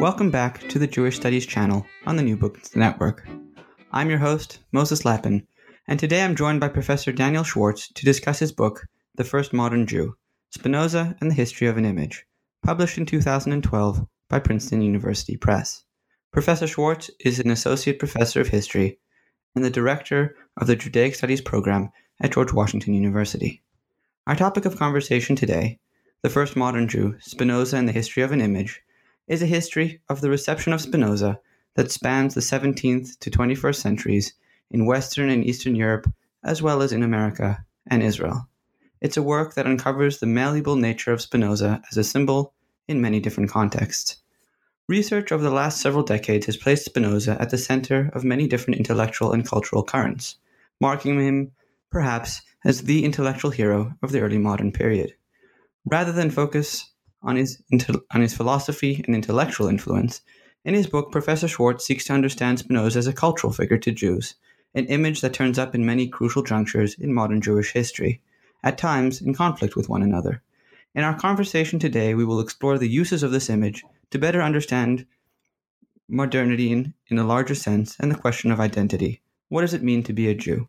Welcome back to the Jewish Studies channel on the New Books Network. I'm your host, Moses Lappin, and today I'm joined by Professor Daniel Schwartz to discuss his book, The First Modern Jew Spinoza and the History of an Image, published in 2012 by Princeton University Press. Professor Schwartz is an associate professor of history and the director of the Judaic Studies program at George Washington University. Our topic of conversation today, The First Modern Jew Spinoza and the History of an Image, is a history of the reception of Spinoza that spans the 17th to 21st centuries in Western and Eastern Europe, as well as in America and Israel. It's a work that uncovers the malleable nature of Spinoza as a symbol in many different contexts. Research over the last several decades has placed Spinoza at the center of many different intellectual and cultural currents, marking him, perhaps, as the intellectual hero of the early modern period. Rather than focus on his, on his philosophy and intellectual influence, in his book, Professor Schwartz seeks to understand Spinoza as a cultural figure to Jews, an image that turns up in many crucial junctures in modern Jewish history, at times in conflict with one another. In our conversation today, we will explore the uses of this image to better understand modernity in, in a larger sense and the question of identity. What does it mean to be a Jew?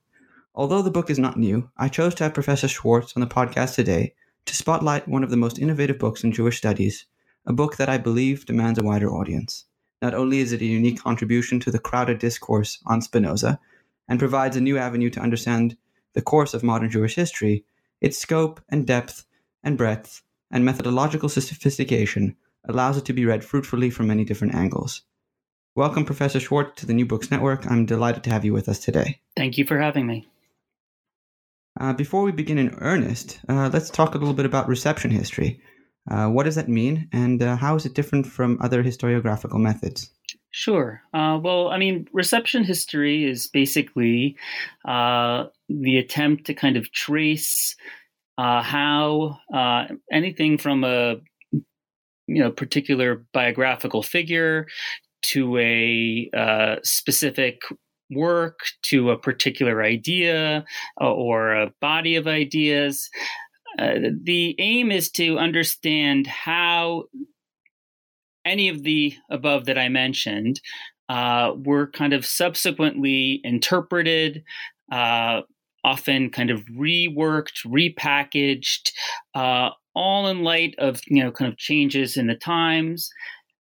Although the book is not new, I chose to have Professor Schwartz on the podcast today to spotlight one of the most innovative books in Jewish studies, a book that I believe demands a wider audience. Not only is it a unique contribution to the crowded discourse on Spinoza and provides a new avenue to understand the course of modern Jewish history, its scope and depth and breadth and methodological sophistication allows it to be read fruitfully from many different angles. Welcome, Professor Schwartz, to the New Books Network. I'm delighted to have you with us today. Thank you for having me. Uh, before we begin in earnest, uh, let's talk a little bit about reception history. Uh, what does that mean, and uh, how is it different from other historiographical methods? Sure. Uh, well, I mean, reception history is basically uh, the attempt to kind of trace how anything from a you know particular biographical figure to a specific work to a particular idea uh, or a body of ideas. Uh, the aim is to understand how any of the above that I mentioned uh, were kind of subsequently interpreted, uh, often kind of reworked, repackaged, uh, all in light of you know kind of changes in the times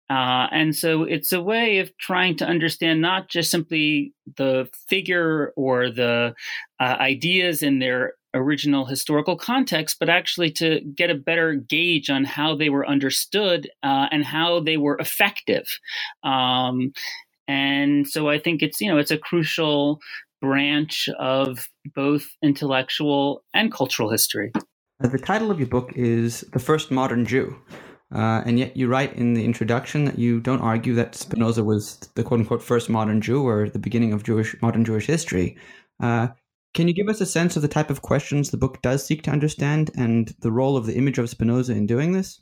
uh, and so it's a way of trying to understand not just simply the figure or the uh, ideas in their original historical context, but actually to get a better gauge on how they were understood uh, and how they were effective. Um, and so I think it's you know it's a crucial branch of both intellectual and cultural history. Uh, the title of your book is "The First Modern Jew." Uh, and yet you write in the introduction that you don't argue that Spinoza was the quote unquote first modern Jew or the beginning of Jewish modern Jewish history. Uh, can you give us a sense of the type of questions the book does seek to understand and the role of the image of Spinoza in doing this?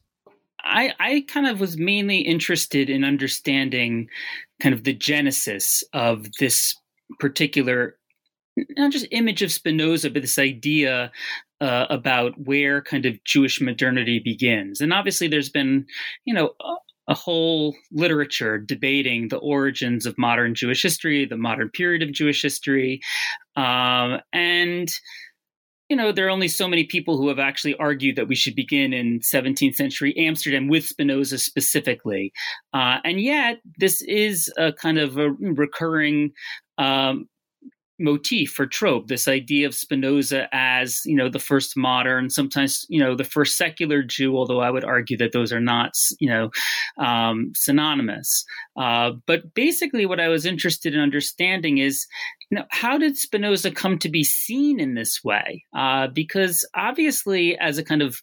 I, I kind of was mainly interested in understanding kind of the genesis of this particular not just image of Spinoza, but this idea uh, about where kind of Jewish modernity begins. And obviously, there's been, you know, a, a, whole literature debating the origins of modern Jewish history, the modern period of Jewish history, um, and you know, there are only so many people who have actually argued that we should begin in 17th century Amsterdam with Spinoza specifically. Uh, and yet, this is a kind of a recurring um, motif for trope this idea of spinoza as you know the first modern sometimes you know the first secular jew although i would argue that those are not you know um, synonymous. Uh, but basically what i was interested in understanding is know how did spinoza come to be seen in this way? Uh, because obviously as a kind of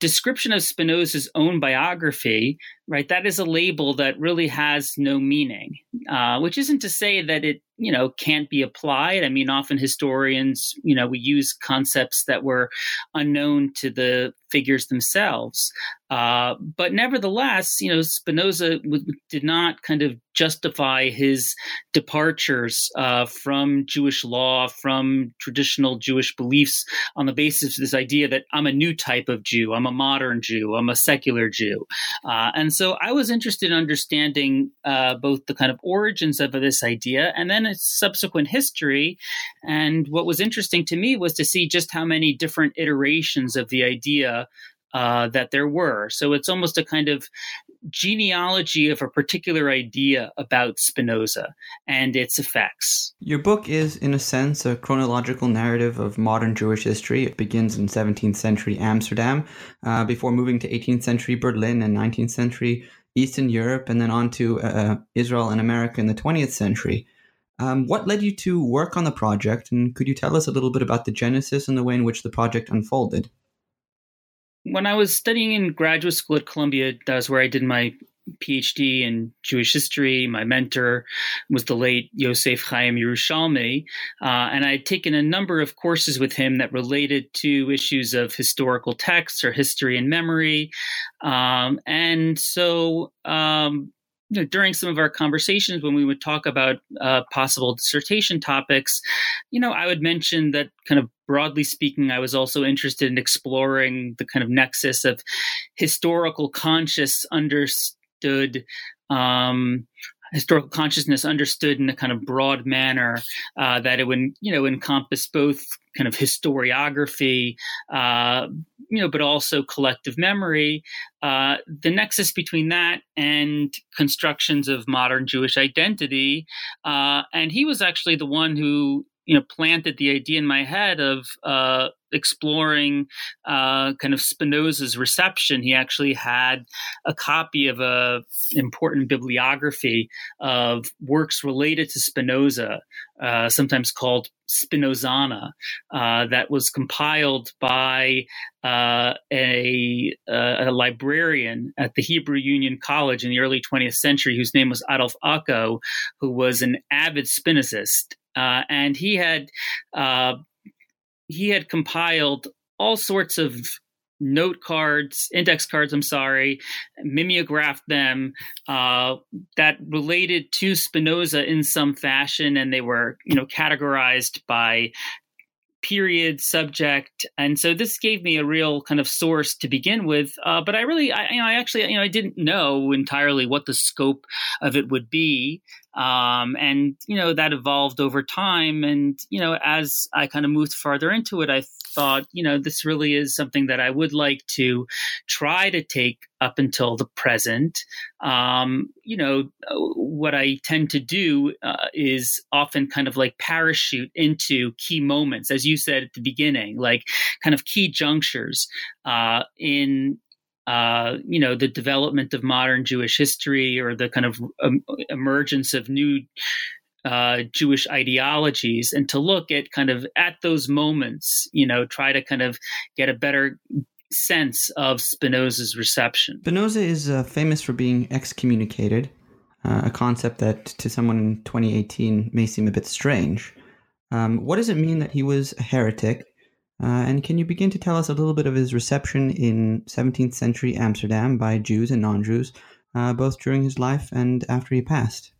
description of spinoza's own biography right that is a label that really has no meaning uh, which isn't to say that it you know can't be applied. I mean often historians you know we use concepts that were unknown to the figures themselves. Uh, but nevertheless you know spinoza w- did not kind of justify his departures uh, from jewish law from traditional jewish beliefs on the basis of this idea that i'm a new type of jew. I'm a modern jew. I'm a secular jew. Uh, and so i was interested in understanding uh, both the kind of origins of this idea and then its subsequent history. And what was interesting to me was to see just how many different iterations of the idea uh, that there were. So it's almost a kind of genealogy of a particular idea about Spinoza and its effects. Your book is, in a sense, a chronological narrative of modern Jewish history. It begins in 17th century Amsterdam, uh, before moving to 18th century Berlin and 19th century Eastern Europe, and then on to uh, Israel and America in the 20th century. Um, what led you to work on the project, and could you tell us a little bit about the genesis and the way in which the project unfolded? When I was studying in graduate school at Columbia, that was where I did my PhD in Jewish history. My mentor was the late Yosef Chaim Yerushalmi, uh, and I had taken a number of courses with him that related to issues of historical texts or history and memory. Um, and so um, you know, during some of our conversations when we would talk about uh, possible dissertation topics, you know, I would mention that kind of broadly speaking, I was also interested in exploring the kind of nexus of historical conscious understood um, historical consciousness understood in a kind of broad manner uh, that it would you know encompass both kind of historiography uh, you know but also collective memory uh, the nexus between that and constructions of modern jewish identity uh, and he was actually the one who you know planted the idea in my head of uh, exploring uh, kind of Spinoza's reception. He actually had a copy of a important bibliography of works related to Spinoza, uh, sometimes called Spinozana, uh, that was compiled by uh, a, a, librarian at the Hebrew Union College in the early 20th century, whose name was Adolf Oko, who was an avid Spinozist. Uh, and he had uh, he had compiled all sorts of note cards, index cards, I'm sorry, mimeographed them uh, that related to Spinoza in some fashion, and they were, you know, categorized by period, subject, and so this gave me a real kind of source to begin with. Uh, but I really, I, you know, I actually, you know, I didn't know entirely what the scope of it would be. Um, and, you know, that evolved over time. And, you know, as I kind of moved farther into it, I thought, you know, this really is something that I would like to try to take up until the present. Um, you know, what I tend to do uh, is often kind of like parachute into key moments, as you said at the beginning, like kind of key junctures uh, in uh, you know, the development of modern Jewish history or the kind of um, emergence of new uh, Jewish ideologies, and to look at kind of at those moments, you know, try to kind of get a better sense of Spinoza's reception. Spinoza is uh, famous for being excommunicated, uh, a concept that to someone in 2018 may seem a bit strange. Um, what does it mean that he was a heretic? Uh, and can you begin to tell us a little bit of his reception in 17th century Amsterdam by Jews and non Jews, uh, both during his life and after he passed?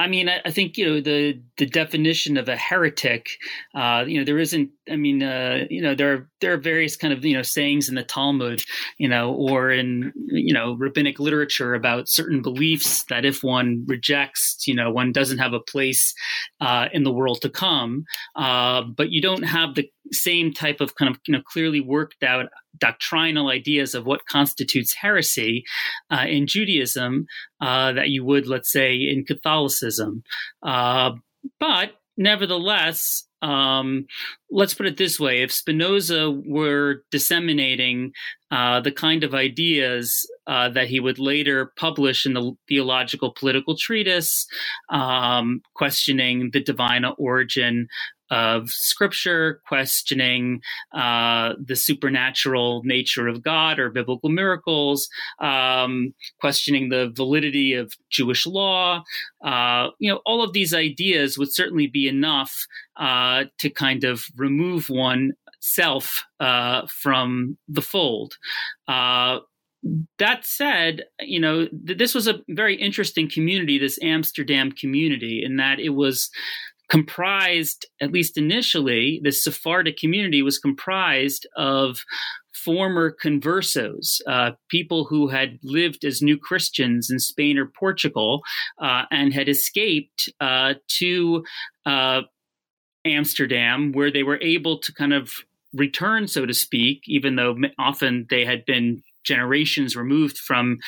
I mean, I, I, think you know the the definition of a heretic. Uh, you know, there isn't. I mean, uh, you know, there are there are various kind of you know sayings in the Talmud, you know, or in you know rabbinic literature about certain beliefs that if one rejects, you know, one doesn't have a place uh, in the world to come. Uh, but you don't have the same type of kind of you know clearly worked out doctrinal ideas of what constitutes heresy uh, in Judaism uh, that you would, let's say, in Catholicism. Uh, but nevertheless, um, let's put it this way if Spinoza were disseminating uh, the kind of ideas uh, that he would later publish in the theological political treatise, um, questioning the divine origin of scripture, questioning uh, the supernatural nature of God or biblical miracles, um, questioning the validity of Jewish law. Uh, you know, all of these ideas would certainly be enough uh, to kind of remove one self uh, from the fold. Uh, that said, you know, th- this was a very interesting community, this Amsterdam community, in that it was comprised, at least initially, the Sephardic community was comprised of former conversos, uh, people who had lived as new Christians in Spain or Portugal uh, and had escaped uh, to uh, Amsterdam, where they were able to kind of return, so to speak, even though often they had been generations removed from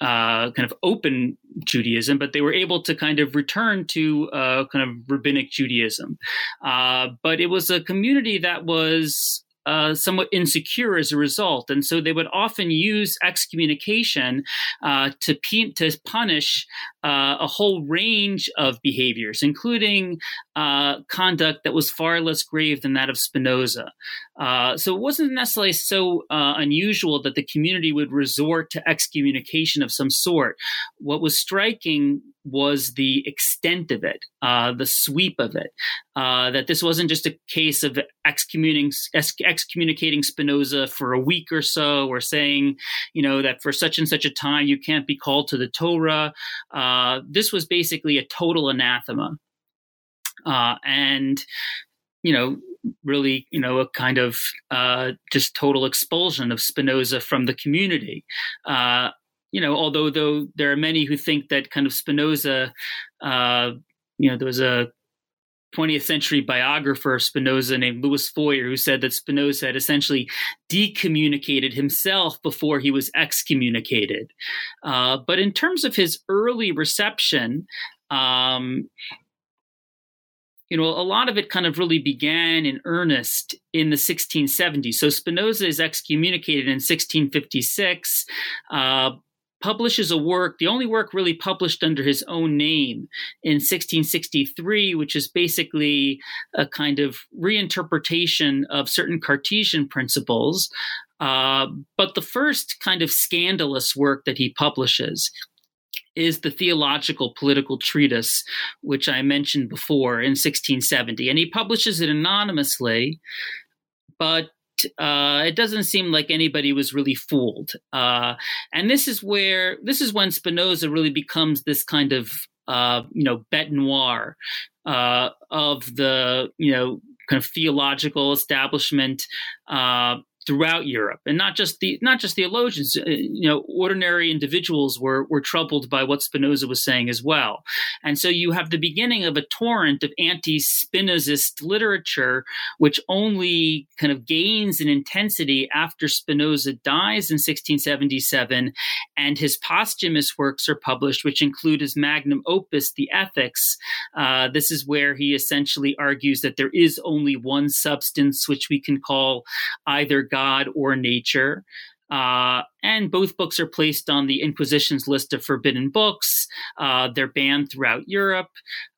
uh, kind of open Judaism, but they were able to kind of return to uh, kind of rabbinic Judaism. Uh, but it was a community that was uh, somewhat insecure as a result, and so they would often use excommunication uh, to to punish uh, a whole range of behaviors, including uh, conduct that was far less grave than that of Spinoza. Uh, so it wasn't necessarily so uh, unusual that the community would resort to excommunication of some sort. What was striking was the extent of it, uh, the sweep of it. Uh, that this wasn't just a case of excommunicating, Spinoza for a week or so, or saying, you know, that for such and such a time you can't be called to the Torah. Uh, this was basically a total anathema. Uh, and, you know, really, you know, a kind of uh, just total expulsion of Spinoza from the community. Uh, you know, although though there are many who think that kind of Spinoza, uh, you know, there was a 20th century biographer of Spinoza named Lewis Feuer who said that Spinoza had essentially decommunicated himself before he was excommunicated. Uh, but in terms of his early reception, um, you know, a lot of it kind of really began in earnest in the 1670s. So Spinoza is excommunicated in 1656. Uh, publishes a work, the only work really published under his own name in 1663, which is basically a kind of reinterpretation of certain Cartesian principles. Uh, but the first kind of scandalous work that he publishes is the theological political treatise, which I mentioned before in 1670. And he publishes it anonymously, but uh, it doesn't seem like anybody was really fooled. Uh, and this is where this is when Spinoza really becomes this kind of uh, you know bête noir uh, of the you know kind of theological establishment uh, throughout Europe, and not just the not just theologians. Uh, you know, ordinary individuals were were troubled by what Spinoza was saying as well, and so you have the beginning of a torrent of anti-Spinozist literature, which only kind of gains in intensity after Spinoza dies in 1677, and his posthumous works are published, which include his magnum opus, The Ethics. Uh, this is where he essentially argues that there is only one substance which we can call either God God or nature. Uh, and both books are placed on the Inquisition's list of forbidden books. Uh, they're banned throughout Europe.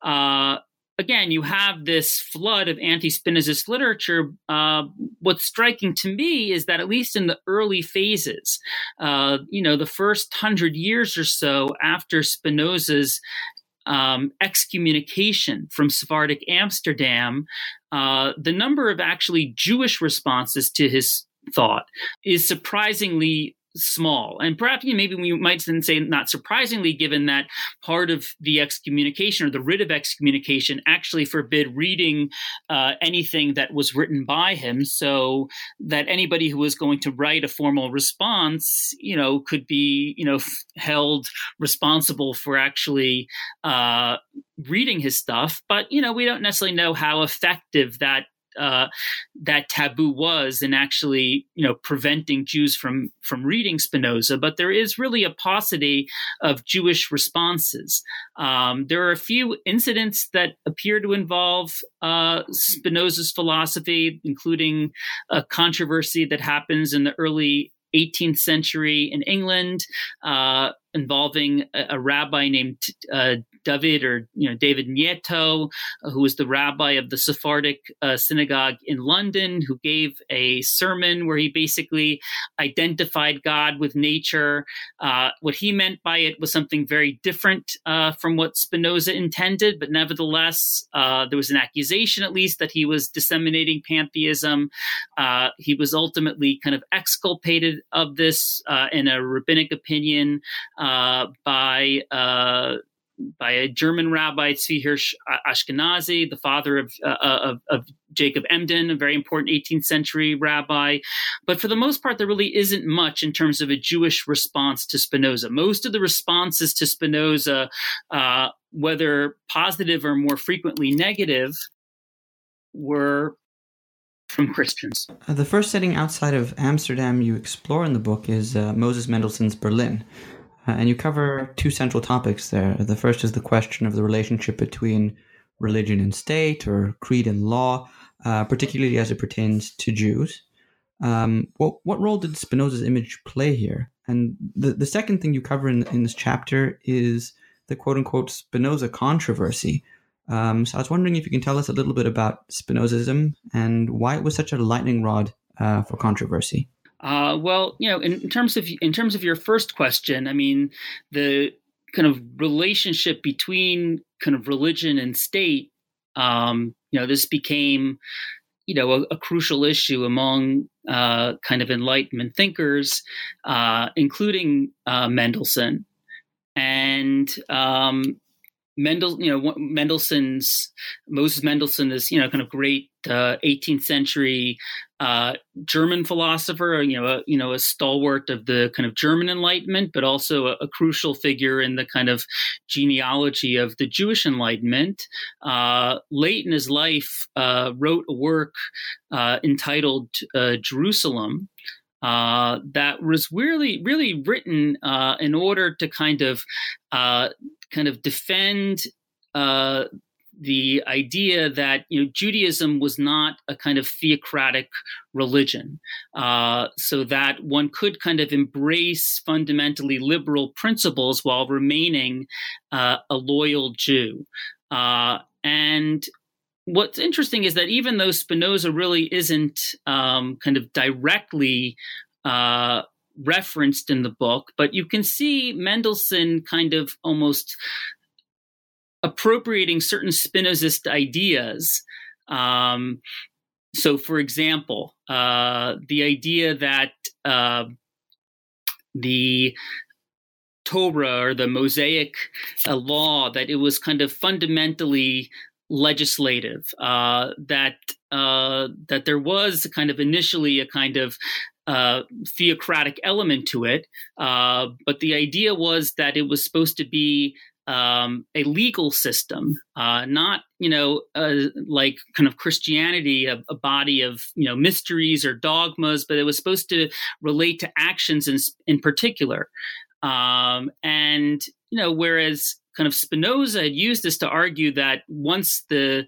Uh, again, you have this flood of anti Spinozist literature. Uh, what's striking to me is that, at least in the early phases, uh, you know, the first hundred years or so after Spinoza's um, excommunication from Sephardic Amsterdam, uh, the number of actually Jewish responses to his thought is surprisingly small. And perhaps maybe we might then say not surprisingly, given that part of the excommunication or the writ of excommunication actually forbid reading uh, anything that was written by him, so that anybody who was going to write a formal response, you know, could be, you know, f- held responsible for actually uh, reading his stuff. But you know, we don't necessarily know how effective that uh, that taboo was in actually you know preventing Jews from from reading Spinoza, but there is really a paucity of Jewish responses. Um, there are a few incidents that appear to involve uh, Spinoza's philosophy, including a controversy that happens in the early 18th century in England uh, involving a, a, rabbi named uh, David or you know David Nieto, uh, who was the rabbi of the Sephardic uh, synagogue in London, who gave a sermon where he basically identified God with nature. Uh, what he meant by it was something very different uh, from what Spinoza intended, but nevertheless, uh, there was an accusation, at least, that he was disseminating pantheism. Uh, he was ultimately kind of exculpated of this in a rabbinic opinion by by a German rabbi, Tzvi Ashkenazi, the father of, uh, of, of, Jacob Emden, a very important 18th century rabbi. But for the most part, there really isn't much in terms of a Jewish response to Spinoza. Most of the responses to Spinoza, uh, whether positive or more frequently negative, were from Christians. Uh, the first setting outside of Amsterdam you explore in the book is uh, Moses Mendelssohn's Berlin. Uh, and you cover two central topics there. The first is the question of the relationship between religion and state, or creed and law, uh, particularly as it pertains to Jews. Um, what, what role did Spinoza's image play here? And the, the second thing you cover in, in this chapter is the quote unquote Spinoza controversy. Um, so I was wondering if you can tell us a little bit about Spinozism and why it was such a lightning rod uh, for controversy. Uh, well, you know, in, in, terms of in terms of your first question, I mean, the kind of relationship between kind of religion and state, um, you know, this became, you know, a, a crucial issue among uh, kind of Enlightenment thinkers, uh, including uh, Mendelssohn, and um, Mendel, you know, Mendelssohn's Moses Mendelssohn is you know kind of great uh, 18th century uh, German philosopher, you know, a, you know, a stalwart of the kind of German Enlightenment, but also a, a crucial figure in the kind of genealogy of the Jewish Enlightenment. Uh, late in his life, uh, wrote a work uh, entitled uh, Jerusalem. that was really, really written in order to kind of kind of defend uh, the idea that you know Judaism was not a kind of theocratic religion, uh, so that one could kind of embrace fundamentally liberal principles while remaining uh, a loyal Jew. Uh, and what's interesting is that even though Spinoza really isn't um, kind of directly uh, referenced in the book, but you can see Mendelssohn kind of almost appropriating certain Spinozist ideas. Um, so, for example, uh, the idea that uh, the Torah or the Mosaic uh, law that it was kind of fundamentally legislative, uh, that uh, that there was kind of initially a kind of uh, theocratic element to it, uh, but the idea was that it was supposed to be um, a legal system, uh, not you know like kind of Christianity, a, a, body of you know mysteries or dogmas, but it was supposed to relate to actions in in particular. Um, and you know, whereas kind of Spinoza had used this to argue that once the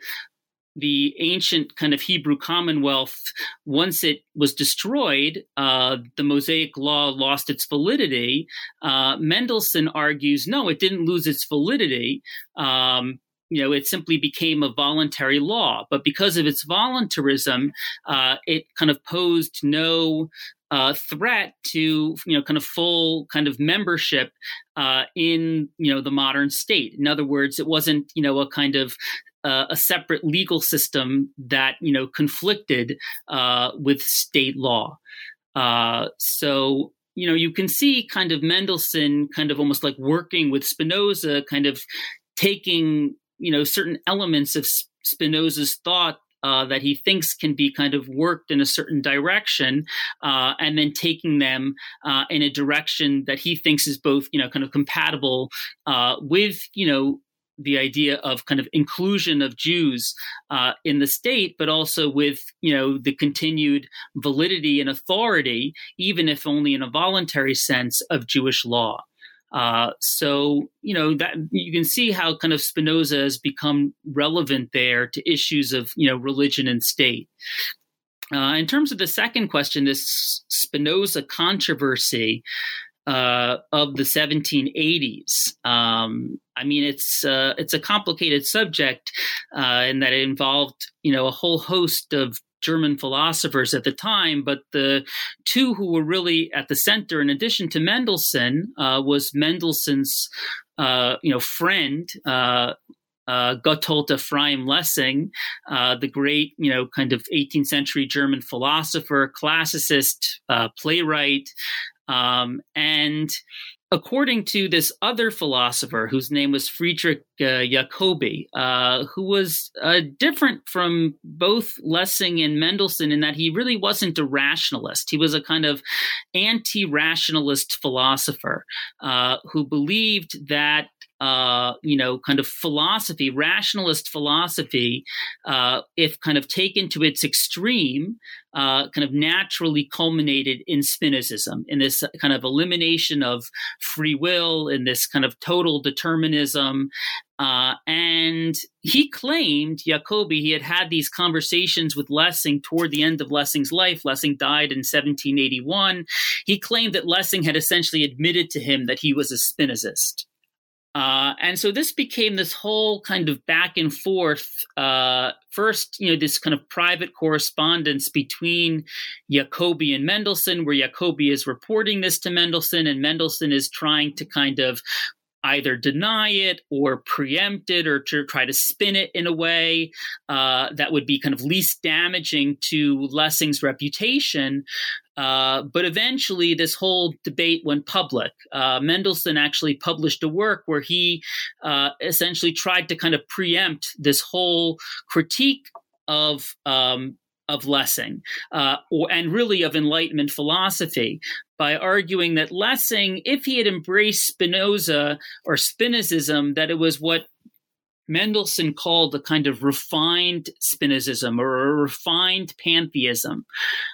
the ancient kind of Hebrew Commonwealth, once it was destroyed, uh, the Mosaic Law lost its validity. Uh, Mendelssohn argues, no, it didn't lose its validity. Um, you know, it simply became a voluntary law. But because of its voluntarism, uh, it kind of posed no uh, threat to you know kind of full kind of membership uh, in you know the modern state. In other words, it wasn't you know a kind of uh, a separate legal system that you know conflicted uh, with state law. Uh, so you know you can see kind of Mendelssohn kind of almost like working with Spinoza, kind of taking you know certain elements of Spinoza's thought uh, that he thinks can be kind of worked in a certain direction, uh, and then taking them uh, in a direction that he thinks is both, you know, kind of compatible uh, with, you know, the idea of kind of inclusion of Jews uh, in the state, but also with you know the continued validity and authority, even if only in a voluntary sense, of Jewish law. Uh, so you know that you can see how kind of Spinoza has become relevant there to issues of you know religion and state. Uh, in terms of the second question, this Spinoza controversy, uh, of the 1780s. Um, I mean, it's uh, it's a complicated subject uh, in that it involved you know a whole host of German philosophers at the time, but the two who were really at the center, in addition to Mendelssohn, uh, was Mendelssohn's uh, you know friend. Uh, uh, Gotthold Ephraim Lessing, uh, the great, you know, kind of 18th century German philosopher, classicist, uh, playwright, um, and according to this other philosopher whose name was Friedrich uh, Jacobi, uh, who was uh, different from both Lessing and Mendelssohn in that he really wasn't a rationalist. He was a kind of anti rationalist philosopher uh, who believed that uh, you know, kind of philosophy, rationalist philosophy, uh, if kind of taken to its extreme, uh, kind of naturally culminated in Spinozism, in this kind of elimination of free will, in this kind of total determinism. Uh, and he claimed, Jacobi, he had had these conversations with Lessing toward the end of Lessing's life. Lessing died in 1781. He claimed that Lessing had essentially admitted to him that he was a Spinozist. Uh, and so this became this whole kind of back and forth. Uh, first, you know, this kind of private correspondence between Jacobi and Mendelssohn, where Jacobi is reporting this to Mendelssohn, and Mendelssohn is trying to kind of either deny it or preempt it or to try to spin it in a way uh, that would be kind of least damaging to Lessing's reputation. Uh, but eventually, this whole debate went public. Uh, Mendelssohn actually published a work where he uh, essentially tried to kind of preempt this whole critique of um, of Lessing, uh, or, and really of Enlightenment philosophy, by arguing that Lessing, if he had embraced Spinoza or Spinozism, that it was what Mendelssohn called a kind of refined Spinozism or a refined pantheism,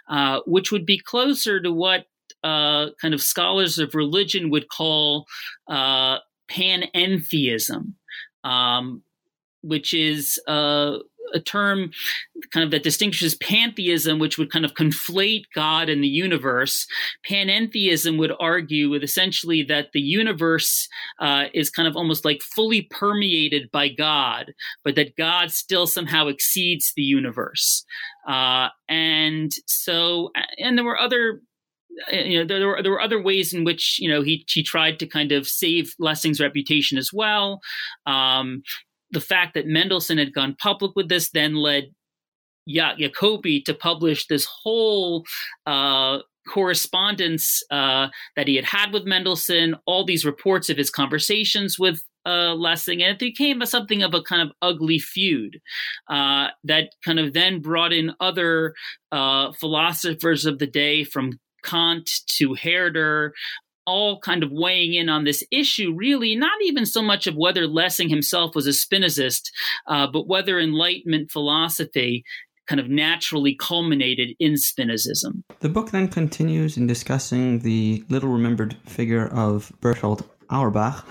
uh, which would be closer to what uh, kind of scholars of religion would call uh, panentheism, um, which is uh, a term kind of that distinguishes pantheism, which would kind of conflate God and the universe. Panentheism would argue with essentially that the universe uh, is kind of almost like fully permeated by God, but that God still somehow exceeds the universe. Uh, and so, and there were other you know there were there were other ways in which you know he he tried to kind of save Lessing's reputation as well. Um, the fact that Mendelssohn had gone public with this then led ja- Jacobi to publish this whole uh, correspondence uh, that he had had with Mendelssohn, all these reports of his conversations with uh, Lessing, and it became a, something of a kind of ugly feud uh, that kind of then brought in other uh, philosophers of the day from Kant to Herder, all kind of weighing in on this issue, really, not even so much of whether Lessing himself was a Spinozist, uh, but whether Enlightenment philosophy kind of naturally culminated in Spinozism. The book then continues in discussing the little remembered figure of Berthold Auerbach,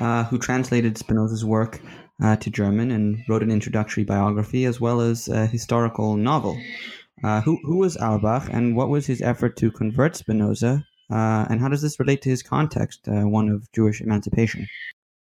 uh, who translated Spinoza's work uh, to German and wrote an introductory biography as well as a historical novel. Uh, who, who was Auerbach and what was his effort to convert Spinoza uh, and how does this relate to his context, uh, one of Jewish emancipation?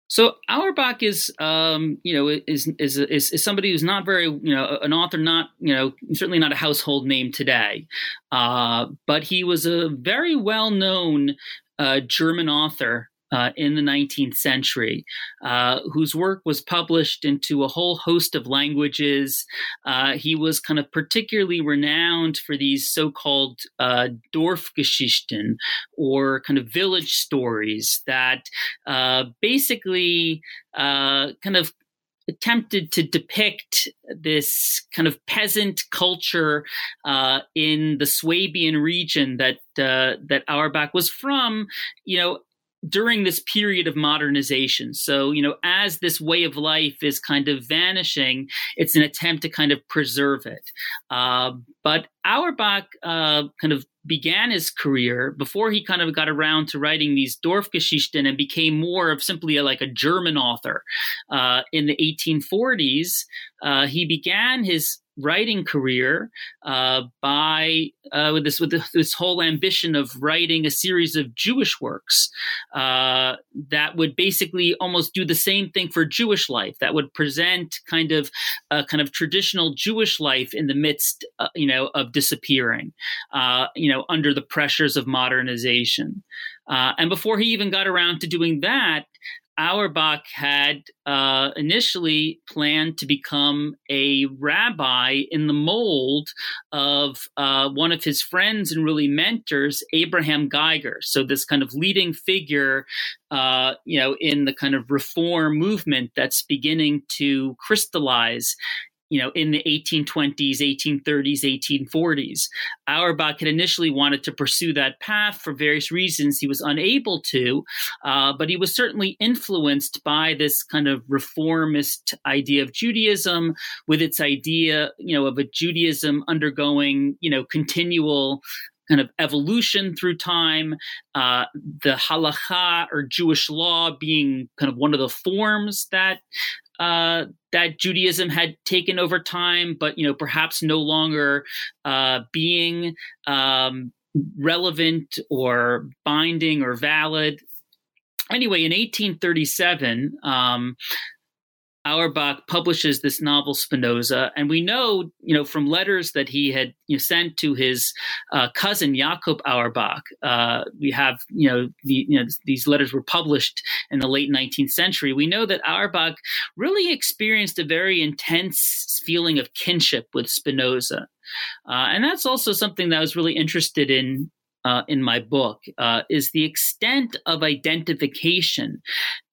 So Auerbach is, um, you know, is, is is is somebody who's not very, you know, an author, not you know, certainly not a household name today, uh, but he was a very well known uh, German author uh, in the 19th century, uh, whose work was published into a whole host of languages. Uh, he was kind of particularly renowned for these so called uh, Dorfgeschichten, or kind of village stories that uh, basically uh, kind of attempted to depict this kind of peasant culture uh, in the Swabian region that uh, that Auerbach was from, you know, during this period of modernization. So, you know, as this way of life is kind of vanishing, it's an attempt to kind of preserve it. Uh, but Auerbach uh, kind of began his career before he kind of got around to writing these Dorfgeschichten and became more of simply a, like a German author. Uh, in the 1840s, uh, he began his writing career uh, by uh, with this with this whole ambition of writing a series of Jewish works uh, that would basically almost do the same thing for Jewish life. That would present kind of kind of traditional Jewish life in the midst, uh, you know, of disappearing, uh, you know, under the pressures of modernization. Uh, and before he even got around to doing that, Auerbach had uh, initially planned to become a rabbi in the mold of uh, one of his friends and really mentors, Abraham Geiger. So this kind of leading figure, uh, you know, in the kind of reform movement that's beginning to crystallize you know, in the 1820s, 1830s, 1840s. Auerbach had initially wanted to pursue that path for various reasons. He was unable to, uh, but he was certainly influenced by this kind of reformist idea of Judaism, with its idea, you know, of a Judaism undergoing, you know, continual kind of evolution through time, uh, the halacha or Jewish law being kind of one of the forms that uh, that Judaism had taken over time, but you know perhaps no longer uh, being um, relevant or binding or valid. Anyway, in 1837, um, Auerbach publishes this novel Spinoza, and we know, you know, from letters that he had you know, sent to his uh, cousin Jakob Auerbach. Uh, we have, you know, the, you know, these letters were published in the late 19th century. We know that Auerbach really experienced a very intense feeling of kinship with Spinoza, uh, and that's also something that I was really interested in uh, in my book uh, is the extent of identification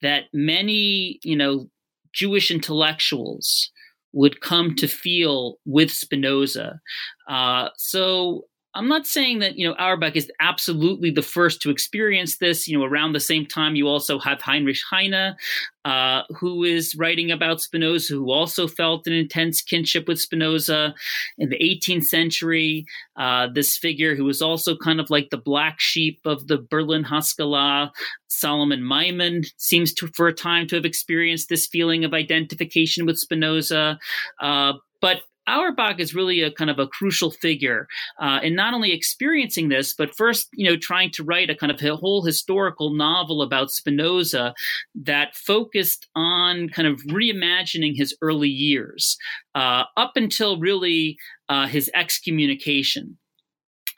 that many, you know, Jewish intellectuals would come to feel with Spinoza. Uh, so I'm not saying that you know Auerbach is absolutely the first to experience this. You know, around the same time, you also have Heinrich Heine, uh, who is writing about Spinoza, who also felt an intense kinship with Spinoza in the 18th century. Uh, this figure who was also kind of like the black sheep of the Berlin Haskalah, Solomon Maimon, seems to, for a time, to have experienced this feeling of identification with Spinoza. Uh, but Auerbach is really a kind of a crucial figure uh, in not only experiencing this, but first, you know, trying to write a kind of a whole historical novel about Spinoza that focused on kind of reimagining his early years uh, up until really uh, his excommunication.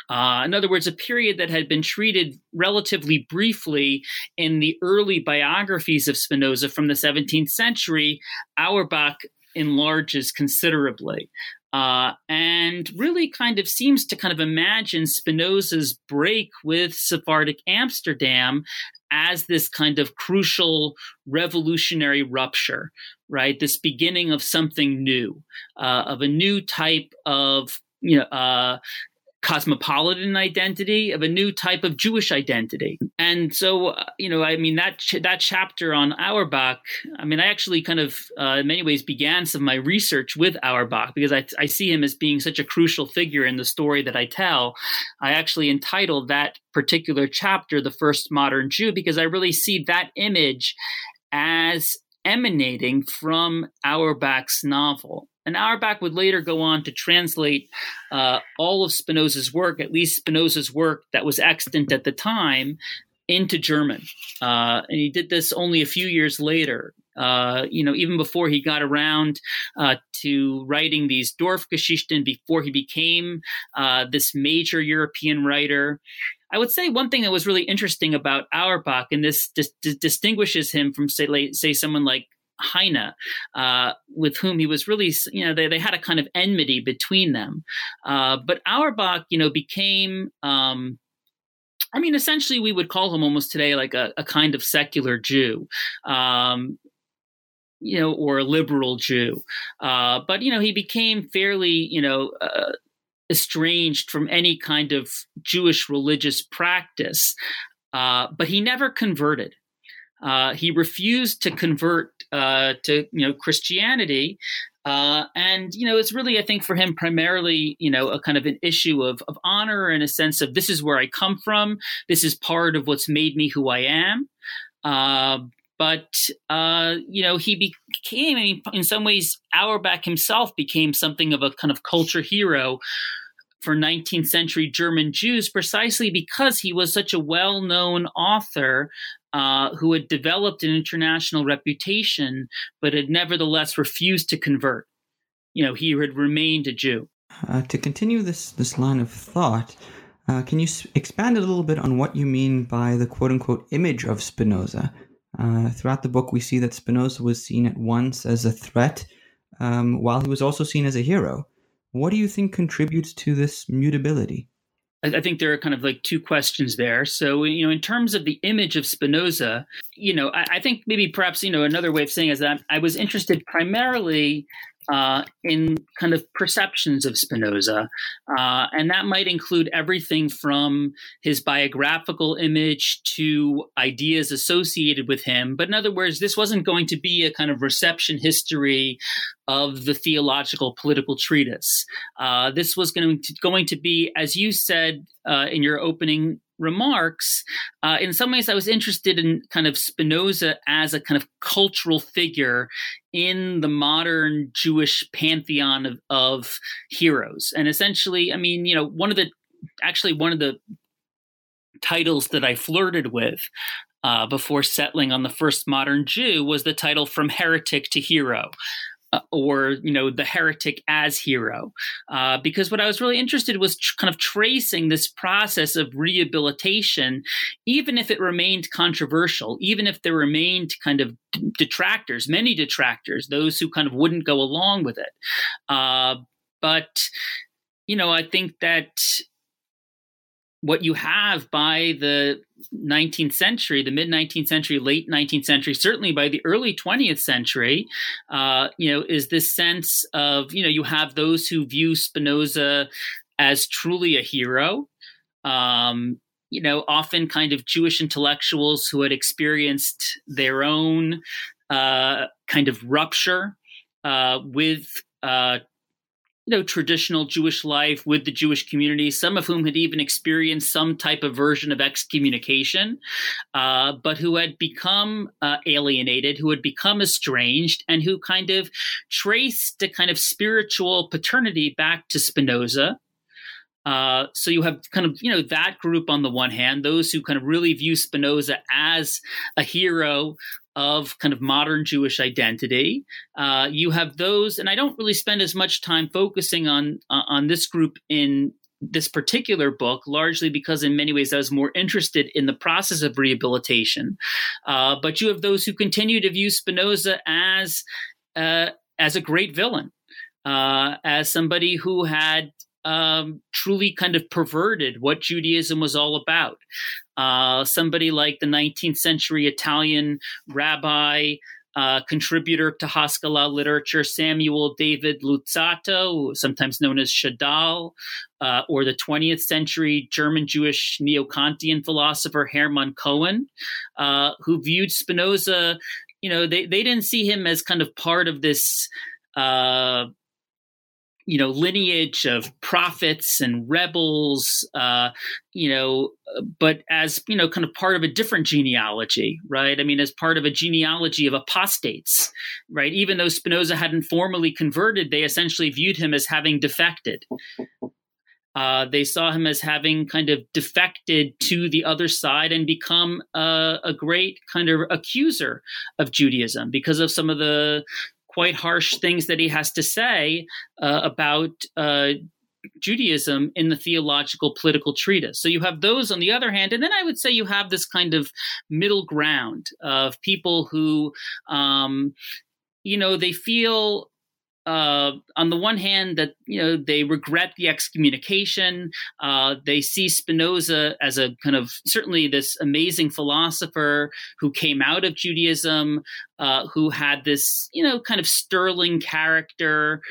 Uh, in other words, a period that had been treated relatively briefly in the early biographies of Spinoza from the 17th century, Auerbach enlarges considerably. Uh, and really kind of seems to kind of imagine Spinoza's break with Sephardic Amsterdam as this kind of crucial revolutionary rupture, right? This beginning of something new, uh, of a new type of you know uh, cosmopolitan identity of a new type of Jewish identity. And so, uh, you know, I mean that ch- that chapter on Auerbach. I mean, I actually kind of, uh, in many ways, began some of my research with Auerbach because I, I see him as being such a crucial figure in the story that I tell. I actually entitled that particular chapter "The First Modern Jew" because I really see that image as emanating from Auerbach's novel. And Auerbach would later go on to translate uh, all of Spinoza's work, at least Spinoza's work that was extant at the time, into German. Uh, and he did this only a few years later. Uh, you know, even before he got around uh, to writing these Dorfgeschichten, before he became uh, this major European writer. I would say one thing that was really interesting about Auerbach, and this dis- distinguishes him from, say, say someone like Heine, uh, with whom he was really, you know, they, they had a kind of enmity between them. Uh, but Auerbach, you know, became, um, I mean, essentially, we would call him almost today like a, a kind of secular Jew. Um, you know, or a liberal Jew. Uh, but, you know, he became fairly, you know, uh, estranged from any kind of Jewish religious practice. uh, but he never converted. Uh, he refused to convert uh, to you know Christianity, uh, and you know it's really I think for him primarily you know a kind of an issue of of honor and a sense of this is where I come from, this is part of what's made me who I am. But uh, you know he became I mean, in some ways Auerbach himself became something of a kind of culture hero for 19th century German Jews precisely because he was such a well known author uh, who had developed an international reputation, but had nevertheless refused to convert. You know, he had remained a Jew. Uh, to continue this, this line of thought, uh, can you s- expand a little bit on what you mean by the quote unquote image of Spinoza? Uh, throughout the book, we see that Spinoza was seen at once as a threat, um, while he was also seen as a hero. What do you think contributes to this mutability? I think there are kind of like two questions there. So, you know, in terms of the image of Spinoza, you know, I, I think maybe perhaps, you know, another way of saying is that I was interested primarily uh, in kind of perceptions of Spinoza. Uh, and that might include everything from his biographical image to ideas associated with him. But in other words, this wasn't going to be a kind of reception history of the theological political treatise. Uh, this was going to, going to be, as you said uh, in your opening remarks, uh, in some ways, I was interested in kind of Spinoza as a kind of cultural figure in the modern Jewish pantheon of, of heroes. And essentially, I mean, you know, one of the actually one of the titles that I flirted with uh, before settling on the first modern Jew was the title From Heretic to Hero. Uh, or you know the heretic as hero. Uh, because what i was really interested was tr- kind of tracing this process of rehabilitation even if it remained controversial even if there remained kind of d- detractors many detractors those who kind of wouldn't go along with it. Uh, but you know i think that what you have by the 19th century, the mid 19th century, late 19th century, certainly by the early 20th century, uh, you know, is this sense of, you know, you have those who view Spinoza as truly a hero. Um, you know, often kind of Jewish intellectuals who had experienced their own uh, kind of rupture uh, with uh, you know traditional Jewish life with the Jewish community, some of whom had even experienced some type of version of excommunication, uh, but who had become uh, alienated, who had become estranged, and who kind of traced a kind of spiritual paternity back to Spinoza. Uh, so you have kind of you know that group on the one hand, those who kind of really view Spinoza as a hero of kind of modern Jewish identity. Uh, you have those, and I don't really spend as much time focusing on uh, on this group in this particular book, largely because in many ways I was more interested in the process of rehabilitation. Uh, but you have those who continue to view Spinoza as uh, as a great villain, uh, as somebody who had um, truly kind of perverted what Judaism was all about. Uh, somebody like the 19th century Italian rabbi, uh, contributor to Haskalah literature, Samuel David Luzzatto, sometimes known as Shadal, uh, or the 20th century German Jewish neo Kantian philosopher Hermann Cohen, uh, who viewed Spinoza, you know, they, they didn't see him as kind of part of this uh, you know lineage of prophets and rebels uh, you know but as you know kind of part of a different genealogy right? I mean as part of a genealogy of apostates right? Even though spinoza hadn't formally converted they essentially viewed him as having defected. Uh, they saw him as having kind of defected to the other side and become a, a great kind of accuser of Judaism because of some of the quite harsh things that he has to say uh, about uh, Judaism in the theological political treatise. So you have those on the other hand, and then I would say you have this kind of middle ground of people who, um, you know, they feel uh, on the one hand that you know they regret the excommunication. Uh, they see spinoza as a kind of certainly this amazing philosopher who came out of judaism uh, who had this you know kind of sterling character.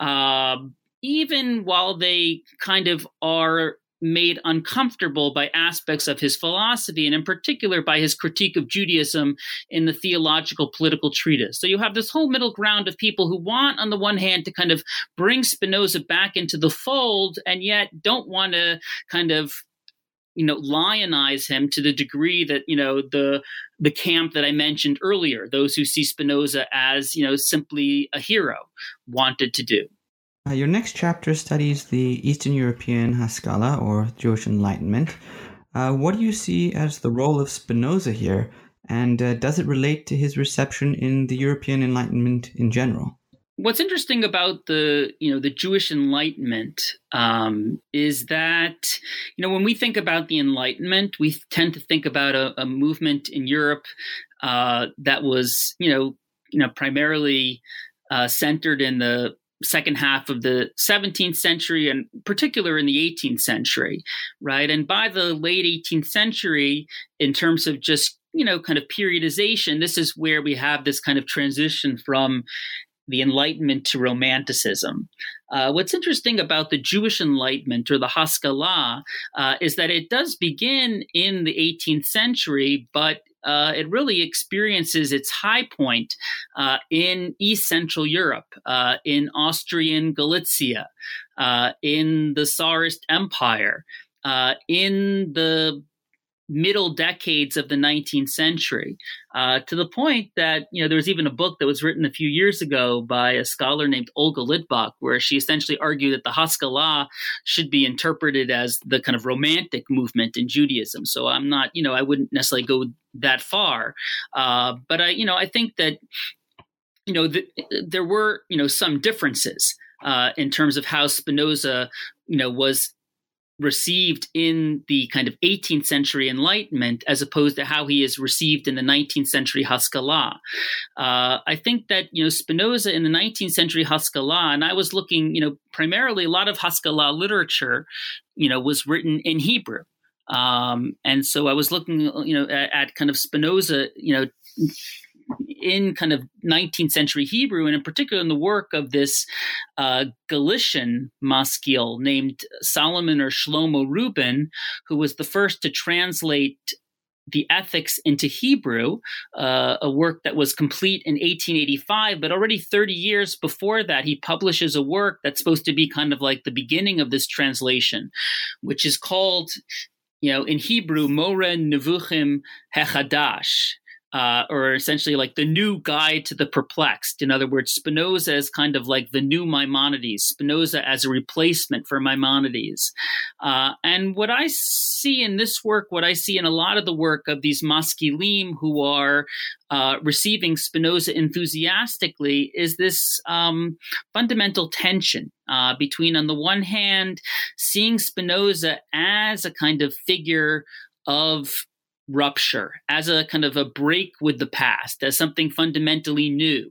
Um, even while they kind of are made uncomfortable by aspects of his philosophy, and in particular by his critique of Judaism in the theological political treatise. So you have this whole middle ground of people who want, on the one hand, to kind of bring Spinoza back into the fold, and yet don't want to kind of you know lionize him to the degree that you know the the camp that I mentioned earlier, those who see Spinoza as you know simply a hero, wanted to do. Uh, your next chapter studies the Eastern European Haskalah or Jewish Enlightenment. Uh, what do you see as the role of Spinoza here, and uh, does it relate to his reception in the European Enlightenment in general? what's interesting about the you know the Jewish Enlightenment um, is that you know when we think about the Enlightenment, we tend to think about a, a movement in Europe uh, that was you know you know primarily uh, centered in the second half of the 17th century and particular in the 18th century right and by the late 18th century in terms of just you know kind of periodization this is where we have this kind of transition from the Enlightenment to Romanticism. Uh, what's interesting about the Jewish Enlightenment or the Haskalah uh, is that it does begin in the 18th century, but uh, it really experiences its high point uh, in East Central Europe, uh, in Austrian Galicia, uh, in the Tsarist Empire, in the middle decades of the 19th century uh, to the point that you know there was even a book that was written a few years ago by a scholar named Olga Litvak where she essentially argued that the Haskalah should be interpreted as the kind of romantic movement in Judaism. So I'm not you know I wouldn't necessarily go that far. Uh, but I you know I think that you know the, there were you know some differences uh, in terms of how Spinoza you know was received in the kind of 18th century Enlightenment as opposed to how he is received in the 19th century Haskalah. Uh, I think that, you know, Spinoza in the 19th century Haskalah, and I was looking, you know, primarily a lot of Haskalah literature, you know, was written in Hebrew. Um, and so I was looking, you know, at, at kind of Spinoza, you know, in kind of 19th century Hebrew, and in particular in the work of this uh, Galician maskil named Solomon or Shlomo Rubin, who was the first to translate the ethics into Hebrew, uh, a work that was complete in 1885. But already 30 years before that, he publishes a work that's supposed to be kind of like the beginning of this translation, which is called, you know, in Hebrew, Moreh Nevuchim Hechadash uh, or essentially like the new guide to the perplexed. In other words, Spinoza is kind of like the new Maimonides, Spinoza as a replacement for Maimonides. Uh, and what I see in this work, what I see in a lot of the work of these maskilim who are uh, receiving Spinoza enthusiastically, is this um, fundamental tension uh, between, on the one hand, seeing Spinoza as a kind of figure of rupture, as a kind of a break with the past, as something fundamentally new.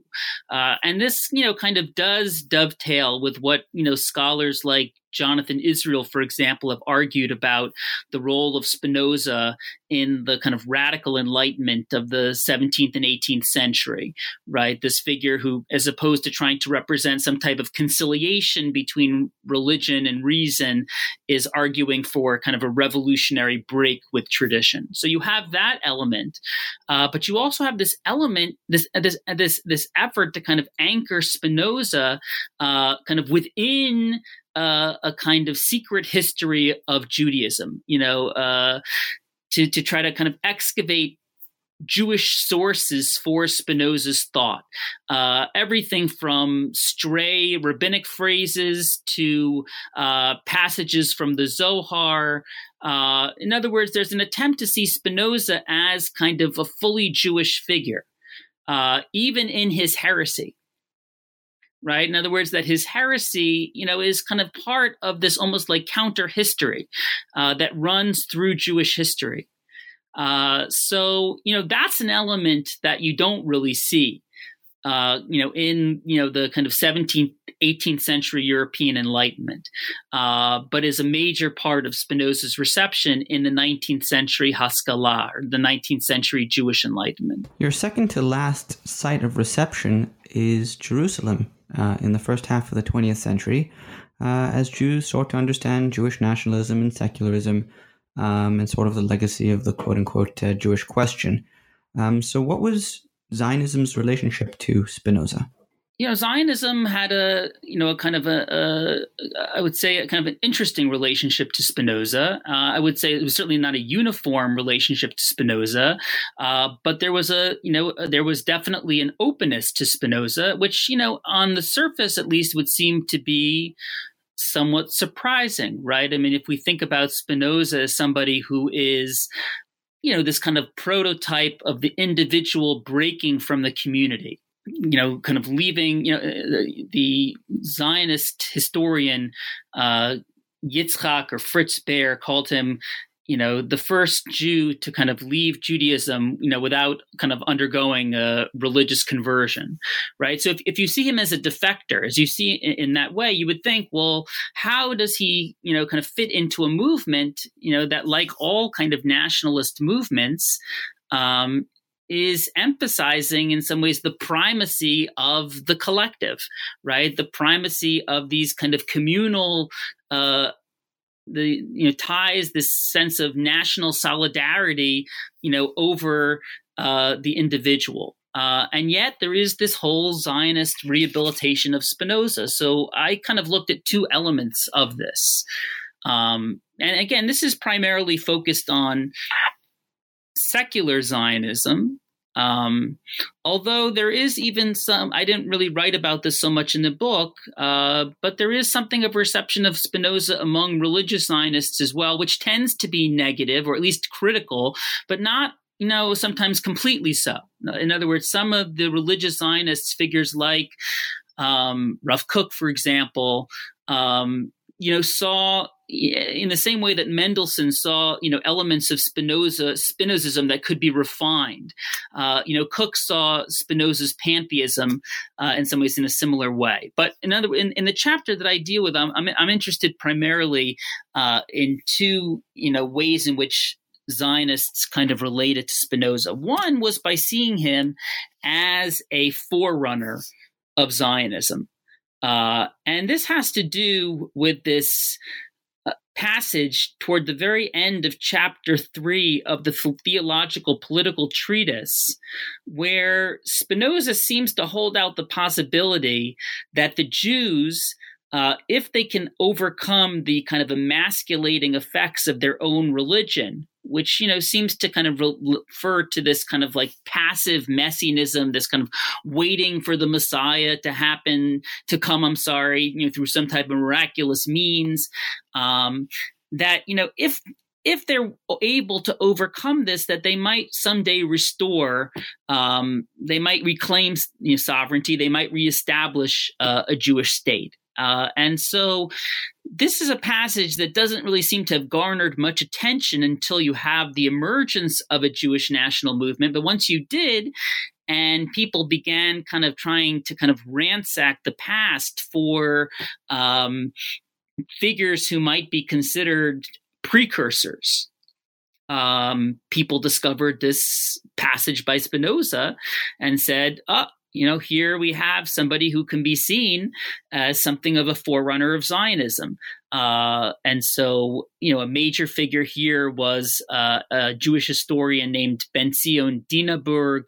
Uh, and this, you know, kind of does dovetail with what, you know, scholars like Jonathan Israel, for example, have argued about the role of Spinoza in the kind of radical enlightenment of the 17th and 18th century, right? This figure who, as opposed to trying to represent some type of conciliation between religion and reason, is arguing for kind of a revolutionary break with tradition. So you have that element, uh, but you also have this element, this this this this effort to kind of anchor Spinoza, uh, kind of within uh, a kind of secret history of Judaism, you know, uh, to, to try to kind of excavate Jewish sources for Spinoza's thought. Uh, everything from stray rabbinic phrases to uh, passages from the Zohar. Uh, in other words, there's an attempt to see Spinoza as kind of a fully Jewish figure, uh, even in his heresy right? In other words, that his heresy, you know, is kind of part of this almost like counter history uh, that runs through Jewish history. Uh, so, you know, that's an element that you don't really see, uh, you know, in, you know, the kind of 17th, 18th century European Enlightenment, uh, but is a major part of Spinoza's reception in the 19th century Haskalah, or the 19th century Jewish Enlightenment. Your second to last site of reception is Jerusalem uh, in the first half of the 20th century. uh, as Jews sought to understand Jewish nationalism and secularism um, and sort of the legacy of the quote unquote uh, Jewish question. Um, so, what was Zionism's relationship to Spinoza? You know, Zionism had a, you know, a kind of a, a I would say, a kind of an interesting relationship to Spinoza. Uh, I would say it was certainly not a uniform relationship to Spinoza, uh, but there was a, you know, there was definitely an openness to Spinoza, which, you know, on the surface at least would seem to be somewhat surprising, right? I mean, if we think about Spinoza as somebody who is you know this kind of prototype of the individual breaking from the community you know, kind of leaving, you know, the, the Zionist historian uh, Yitzchak or Fritz Baer called him, you know, the first Jew to kind of leave Judaism, you know, without kind of undergoing a religious conversion, right? So if, if you see him as a defector, as you see in, in that way, you would think, well, how does he, you know, kind of fit into a movement, you know, that like all kind of nationalist movements, um, is emphasizing in some ways the primacy of the collective right the primacy of these kind of communal uh the you know ties this sense of national solidarity you know over uh the individual uh, and yet there is this whole Zionist rehabilitation of Spinoza. So I kind of looked at two elements of this. Um, and again, this is primarily focused on secular Zionism. Um, although there is even some, I didn't really write about this so much in the book, uh, but there is something of reception of Spinoza among religious Zionists as well, which tends to be negative or at least critical, but not you know, sometimes completely so. In other words, some of the religious Zionists, figures like um, Rav Kook, for example, um, you know, saw in the same way that Mendelssohn saw, you know, elements of Spinoza, Spinozism that could be refined. Uh, you know, Kook saw Spinoza's pantheism uh, in some ways in a similar way. But in other, in, in the chapter that I deal with, I'm, I'm, I'm interested primarily uh, in two, you know, ways in which Zionists kind of related to Spinoza. One was by seeing him as a forerunner of Zionism. Uh, and this has to do with this uh, passage toward the very end of chapter three of the theological political treatise, where Spinoza seems to hold out the possibility that the Jews uh, if they can overcome the kind of emasculating effects of their own religion, which you know seems to kind of refer to this kind of like passive messianism, this kind of waiting for the Messiah to happen to come. I'm sorry, you know, through some type of miraculous means. Um, that you know, if if they're able to overcome this, that they might someday restore, um, they might reclaim you know, sovereignty, they might reestablish uh, a Jewish state. Uh, and so this is a passage that doesn't really seem to have garnered much attention until you have the emergence of a Jewish national movement. But once you did, and people began kind of trying to kind of ransack the past for um, figures who might be considered precursors. Um, people discovered this passage by Spinoza and said, oh, you know, here we have somebody who can be seen as something of a forerunner of Zionism. Uh, and so, you know, a major figure here was uh, a Jewish historian named Benzion Dinaburg,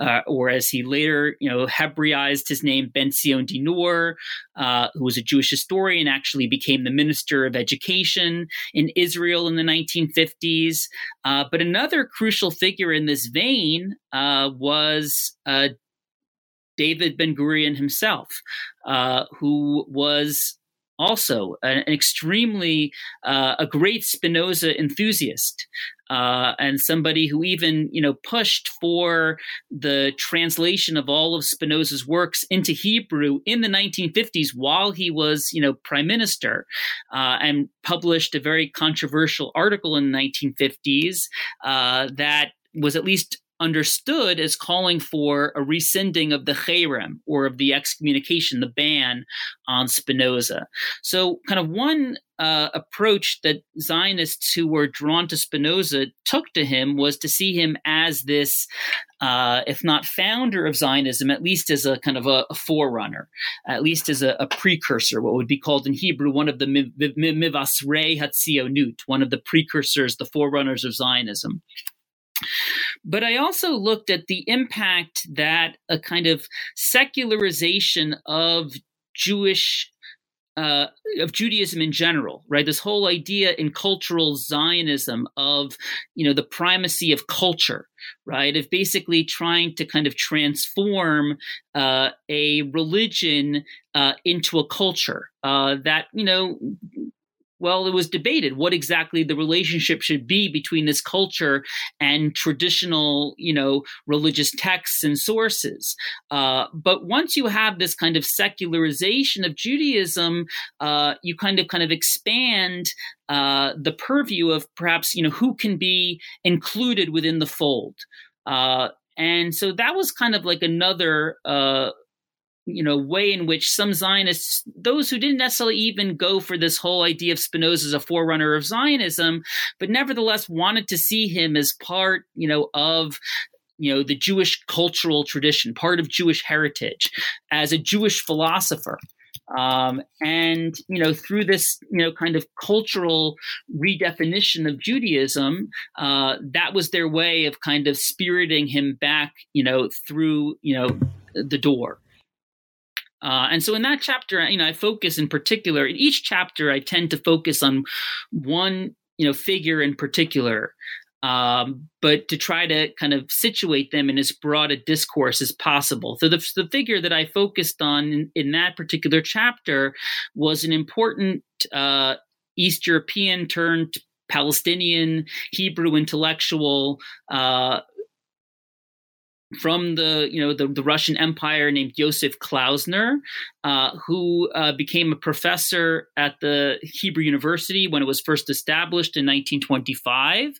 uh, or as he later, you know, Hebraized his name, Benzion Dinur, uh, who was a Jewish historian, actually became the minister of education in Israel in the 1950s. Uh, but another crucial figure in this vein uh, was David Ben Gurion himself, uh, who was also an, extremely uh, a great Spinoza enthusiast. Uh, and somebody who even you know pushed for the translation of all of Spinoza's works into Hebrew in the 1950s while he was you know prime minister, uh, and published a very controversial article in the 1950s uh, that was at least understood as calling for a rescinding of the cherem or of the excommunication, the ban on Spinoza. So, kind of one uh, approach that Zionists who were drawn to Spinoza took to him was to see him as this, uh, if not founder of Zionism, at least as a kind of a, a forerunner, at least as a, a, precursor, what would be called in Hebrew one of the Mivasrei Hatzionut, one of the precursors, the forerunners of Zionism. But I also looked at the impact that a kind of secularization of Jewish uh, of Judaism in general, right? This whole idea in cultural Zionism of, you know, the primacy of culture, right? Of basically trying to kind of transform uh, a religion uh, into a culture uh, that, you know, well, it was debated what exactly the relationship should be between this culture and traditional, you know, religious texts and sources. Uh, but once you have this kind of secularization of Judaism, uh, you kind of kind of expand uh, the purview of perhaps you know who can be included within the fold. Uh, and so that was kind of like another uh, you know way in which some zionists those who didn't necessarily even go for this whole idea of spinoza as a forerunner of zionism but nevertheless wanted to see him as part you know of you know the jewish cultural tradition part of jewish heritage as a jewish philosopher. Um, and you know through this you know kind of cultural redefinition of judaism uh, that was their way of kind of spiriting him back you know through you know the door uh, and so in that chapter, you know, I focus in particular, in each chapter, I tend to focus on one, you know, figure in particular. Um, but to try to kind of situate them in as broad a discourse as possible. So the, the figure that I focused on in, in that particular chapter was an important uh, East European turned Palestinian Hebrew intellectual uh, from the you know the, the Russian Empire named Yosef Klausner, uh, who uh, became a professor at the Hebrew University when it was first established in 1925,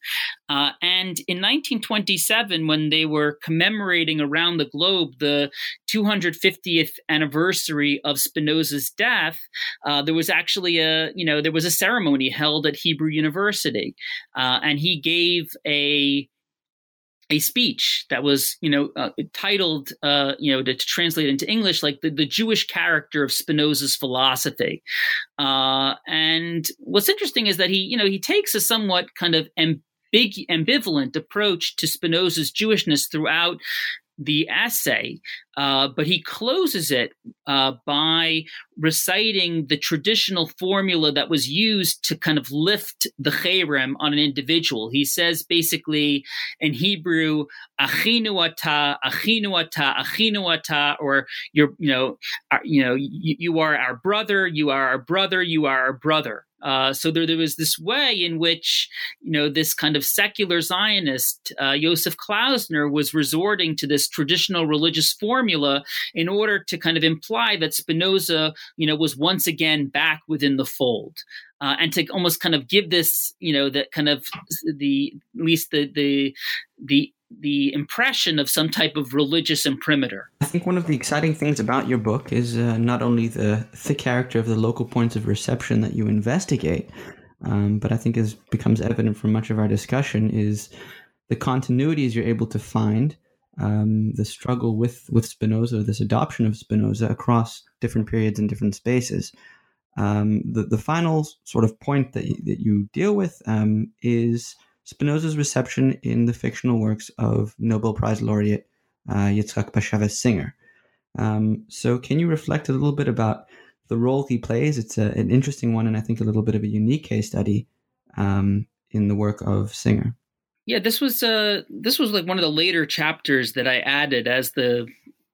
uh, and in 1927 when they were commemorating around the globe the 250th anniversary of Spinoza's death, uh, there was actually a you know there was a ceremony held at Hebrew University, uh, and he gave a a speech that was, you know, uh, titled, uh, you know, to, to, translate into English, like the, the Jewish character of Spinoza's philosophy. Uh, and what's interesting is that he, you know, he takes a somewhat kind of ambig- ambivalent approach to Spinoza's Jewishness throughout the essay, uh, but he closes it uh, by reciting the traditional formula that was used to kind of lift the cherem on an individual. He says basically in Hebrew, achinu ata, achinu ata, achinu ata, or you're, you know, you know, you, you are our brother, you are our brother, you are our brother. Uh, so there, there was this way in which, you know, this kind of secular Zionist, uh, Joseph Klausner, was resorting to this traditional religious formula in order to kind of imply that Spinoza, you know, was once again back within the fold. Uh, and to almost kind of give this, you know, that kind of the at least the the the the impression of some type of religious imprimatur. I think one of the exciting things about your book is uh, not only the thick character of the local points of reception that you investigate, um, but I think as becomes evident from much of our discussion is the continuities you're able to find, um, the struggle with with Spinoza, this adoption of Spinoza across different periods and different spaces. Um, the the final sort of point that that you deal with um, is Spinoza's reception in the fictional works of Nobel Prize laureate uh, Yitzhak Bashevis Singer. Um, so, can you reflect a little bit about the role he plays? It's a, an interesting one, and I think a little bit of a unique case study um, in the work of Singer. Yeah, this was uh, this was like one of the later chapters that I added as the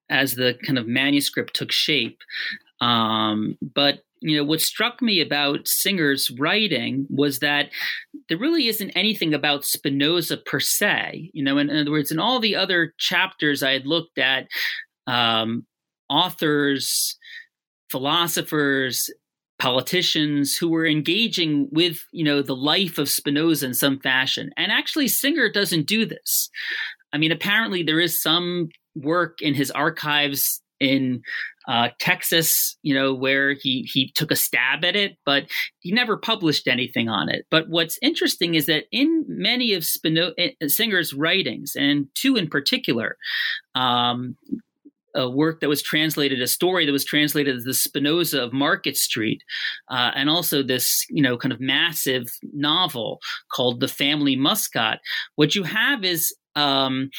as the kind of manuscript took shape. Um, but you know what struck me about singer's writing was that there really isn't anything about spinoza per se you know in, in other words in all the other chapters i had looked at um, authors philosophers politicians who were engaging with you know the life of Spinoza in some fashion. And actually, Singer doesn't do this. I mean, apparently there is some work in his archives in uh, Texas, you know, where he he took a stab at it, but he never published anything on it. But what's interesting is that in many of Spino- eh, Singer's writings, and two in particular, um, a work that was translated, a story that was translated as the Spinoza of Market Street, uh, and also this, you know, kind of massive novel called The Family Moskat. What you have is um,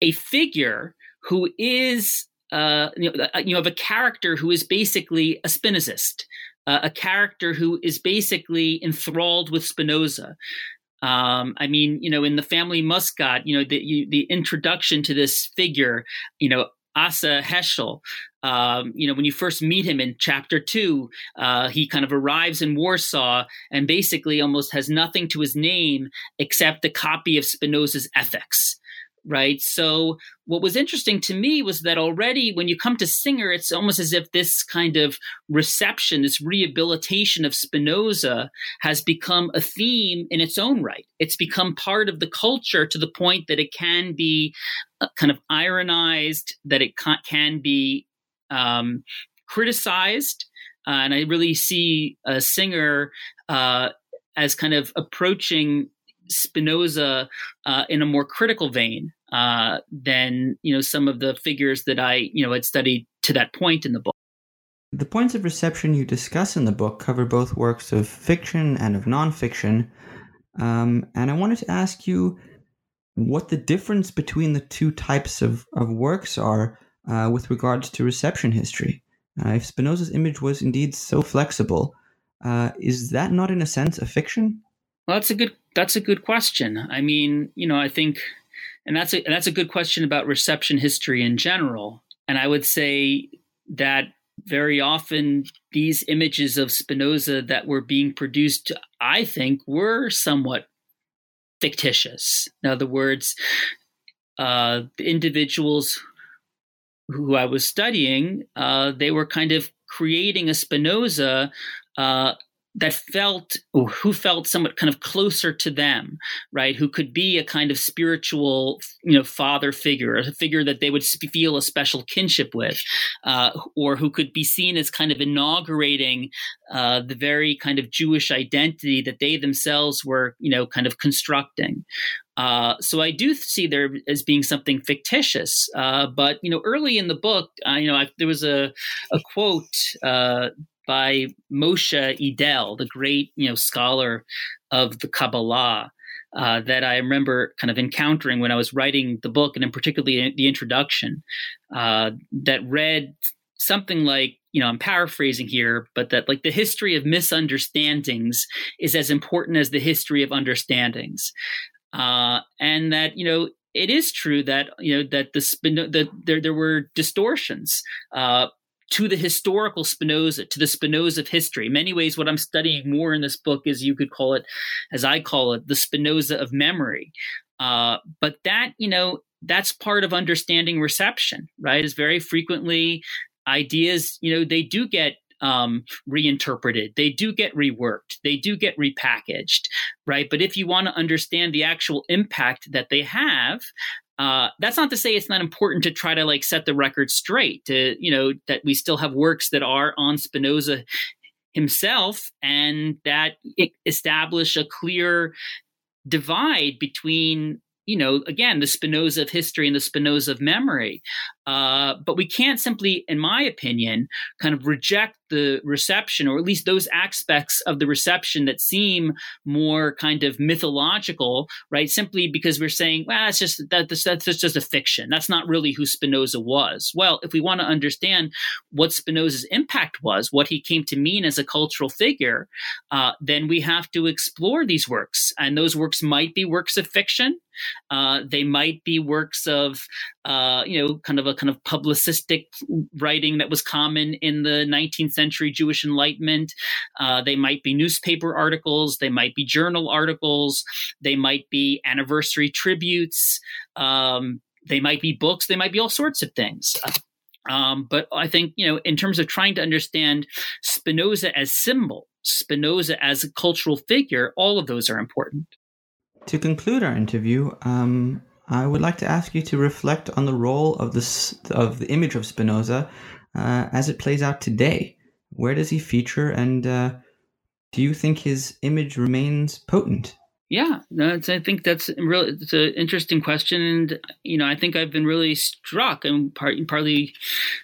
a figure who is uh, you, know, uh, you have a character who is basically a Spinozist, uh, a character who is basically enthralled with Spinoza. Um, I mean, you know, in the family Moskat, you know, the you, the introduction to this figure, you know, Asa Heschel. Um, you know, when you first meet him in chapter two, uh, he kind of arrives in Warsaw and basically almost has nothing to his name except a copy of Spinoza's Ethics right? So what was interesting to me was that already when you come to Singer, it's almost as if this kind of reception, this rehabilitation of Spinoza has become a theme in its own right. It's become part of the culture to the point that it can be uh, kind of ironized, that it can be um, criticized. Uh, and I really see a Singer uh, as kind of approaching Spinoza uh, in a more critical vein uh, than you know some of the figures that I you know had studied to that point in the book. The points of reception you discuss in the book cover both works of fiction and of nonfiction, um, and I wanted to ask you what the difference between the two types of, of works are uh, with regards to reception history. Uh, if Spinoza's image was indeed so flexible, uh, is that not in a sense a fiction? Well, that's a good that's a good question. I mean, you know, I think and that's a that's a good question about reception history in general. And I would say that very often these images of Spinoza that were being produced, I think, were somewhat fictitious. In other words, uh, the individuals who I was studying, uh, they were kind of creating a Spinoza uh, that felt who felt somewhat kind of closer to them right? Who could be a kind of spiritual you know father figure a figure that they would feel a special kinship with uh, or who could be seen as kind of inaugurating uh, the very kind of jewish identity that they themselves were you know kind of constructing. Uh, so I do see there as being something fictitious, uh, but you know, early in the book, uh, you know, I, there was a a quote uh, by Moshe Idel, the great you know scholar of the Kabbalah. Uh, that I remember kind of encountering when I was writing the book, and in particularly the introduction, uh, that read something like, you know, I'm paraphrasing here, but that like the history of misunderstandings is as important as the history of understandings, uh, and that you know it is true that you know that the, the there there were distortions. Uh, to the historical Spinoza, to the Spinoza of history. In many ways, what I'm studying more in this book is you could call it, as I call it, the Spinoza of memory. Uh, but that, you know, that's part of understanding reception, right? Is very frequently ideas, you know, they do get um, reinterpreted. They do get reworked. They do get repackaged, right? But if you want to understand the actual impact that they have, uh, that's not to say it's not important to try to like set the record straight to you know that we still have works that are on spinoza himself and that establish a clear divide between you know, again, the Spinoza of history and the Spinoza of memory. Uh, but we can't simply, in my opinion, kind of reject the reception, or at least those aspects of the reception that seem more kind of mythological, right? Simply because we're saying, well, that's just that, that's, that's just a fiction. That's not really who Spinoza was. Well, if we want to understand what Spinoza's impact was, what he came to mean as a cultural figure, uh, then we have to explore these works, and those works might be works of fiction. Uh, they might be works of, uh, you know, kind of a kind of publicistic writing that was common in the 19th century Jewish Enlightenment. Uh, they might be newspaper articles. They might be journal articles. They might be anniversary tributes. Um, they might be books. They might be all sorts of things. Um, but I think, you know, in terms of trying to understand Spinoza as symbol, Spinoza as a cultural figure, all of those are important. To conclude our interview, um, I would like to ask you to reflect on the role of this of the image of Spinoza uh, as it plays out today. Where does he feature, and uh, do you think his image remains potent? Yeah, no, I think that's really it's an interesting question, and you know, I think I've been really struck, and part, partly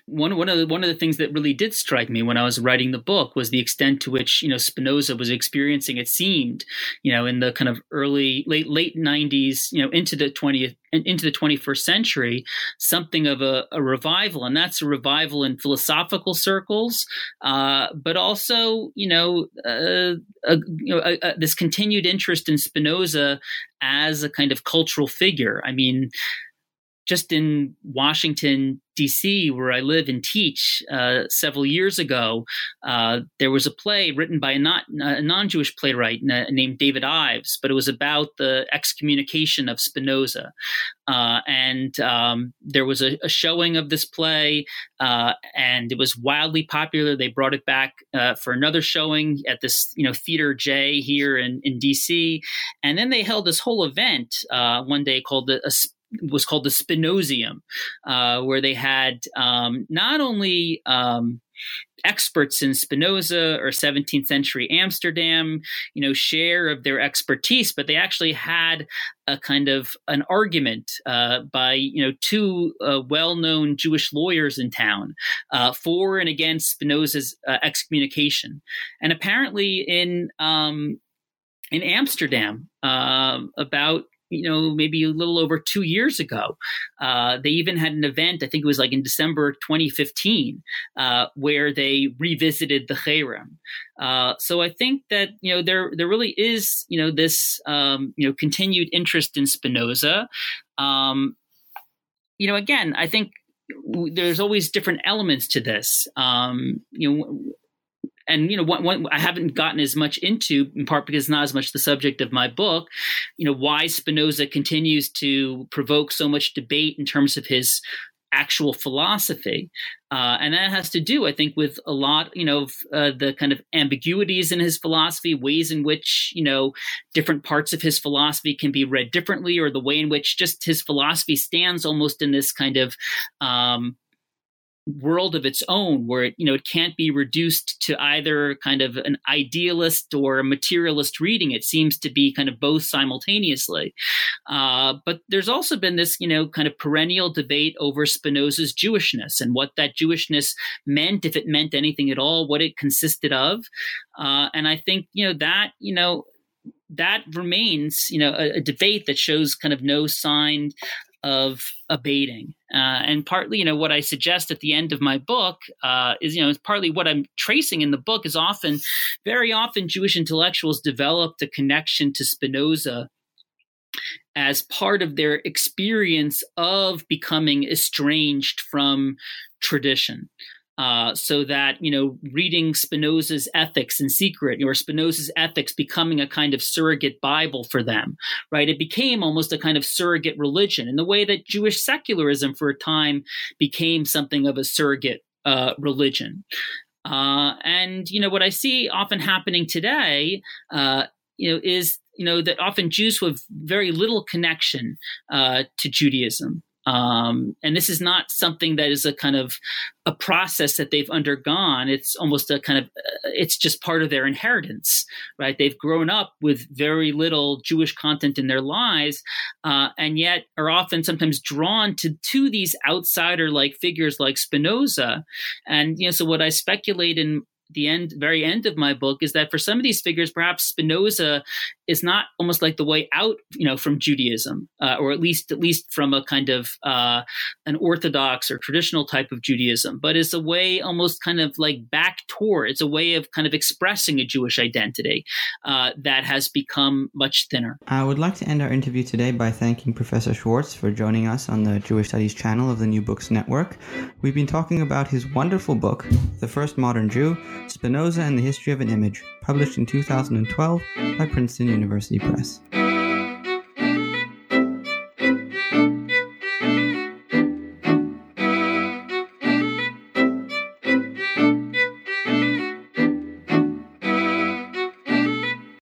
one one of the one of the things that really did strike me when I was writing the book was the extent to which you know Spinoza was experiencing. It seemed, you know, in the kind of early late late '90s, you know, into the 20th into the 21st century something of a, a, revival. And that's a revival in philosophical circles uh, but also you know, uh, a, you know a, this continued interest in spinoza as a kind of cultural figure. I mean just in Washington, D.C., where I live and teach, uh, several years ago, uh, there was a play written by a, not, a non Jewish playwright named David Ives, but it was about the excommunication of Spinoza. Uh, and um, there was a, a, showing of this play, uh, and it was wildly popular. They brought it back uh, for another showing at this, you know, Theater J here in, in D.C. And then they held this whole event uh, one day called a, a was called the Spinozium, uh, where they had um, not only um, experts in Spinoza or 17th century Amsterdam, you know, share of their expertise, but they actually had a kind of an argument uh, by you know two uh, well-known Jewish lawyers in town uh, for and against Spinoza's uh, excommunication, and apparently in um, in Amsterdam um, about you know, maybe a little over two years ago. Uh, they even had an event, I think it was like in December 2015, uh, where they revisited the Cherem. Uh, so I think that you know there there really is you know this um, you know continued interest in Spinoza. Um, you know, again, I think there's always different elements to this. Um, you know, and you know one, i haven't gotten as much into in part because it's not as much the subject of my book you know why spinoza continues to provoke so much debate in terms of his actual philosophy. Uh, and that has to do i think with a lot you know of, uh, the kind of ambiguities in his philosophy ways in which you know different parts of his philosophy can be read differently or the way in which just his philosophy stands almost in this kind of um, world of its own where it you know it can't be reduced to either kind of an idealist or a materialist reading. It seems to be kind of both simultaneously. Uh, but there's also been this you know kind of perennial debate over spinoza's jewishness and what that jewishness meant if it meant anything at all what it consisted of. Uh, and i think you know that you know that remains, you know, a, a, debate that shows kind of no sign of abating. Uh, and partly, you know, what I suggest at the end of my book uh, is, you know, partly what I'm tracing in the book is often, very often, Jewish intellectuals developed a connection to Spinoza as part of their experience of becoming estranged from tradition. Uh, so that you know reading spinoza's ethics in secret or spinoza's ethics becoming a kind of surrogate bible for them right? It became almost a kind of surrogate religion in the way that jewish secularism for a time became something of a surrogate uh, religion. Uh, and you know what i see often happening today uh, you know is you know that often jews have very little connection uh, to judaism um, and this is not something that is a kind of a process that they've undergone. It's almost a kind of, uh, it's just part of their inheritance, right? They've grown up with very little Jewish content in their lives, uh, and yet are often sometimes drawn to to these outsider like figures like Spinoza. And you know, so what I speculate in the end, very end of my book, is that for some of these figures, perhaps Spinoza is not almost like the way out, you know, from Judaism, uh, or at least at least from a kind of uh, an orthodox or traditional type of Judaism, but is a way almost kind of like back toward. It's a way of kind of expressing a Jewish identity uh, that has become much thinner. I would like to end our interview today by thanking Professor Schwartz for joining us on the Jewish Studies channel of the New Books Network. We've been talking about his wonderful book, The First Modern Jew Spinoza and the History of an Image, published in 2012 by Princeton University Press.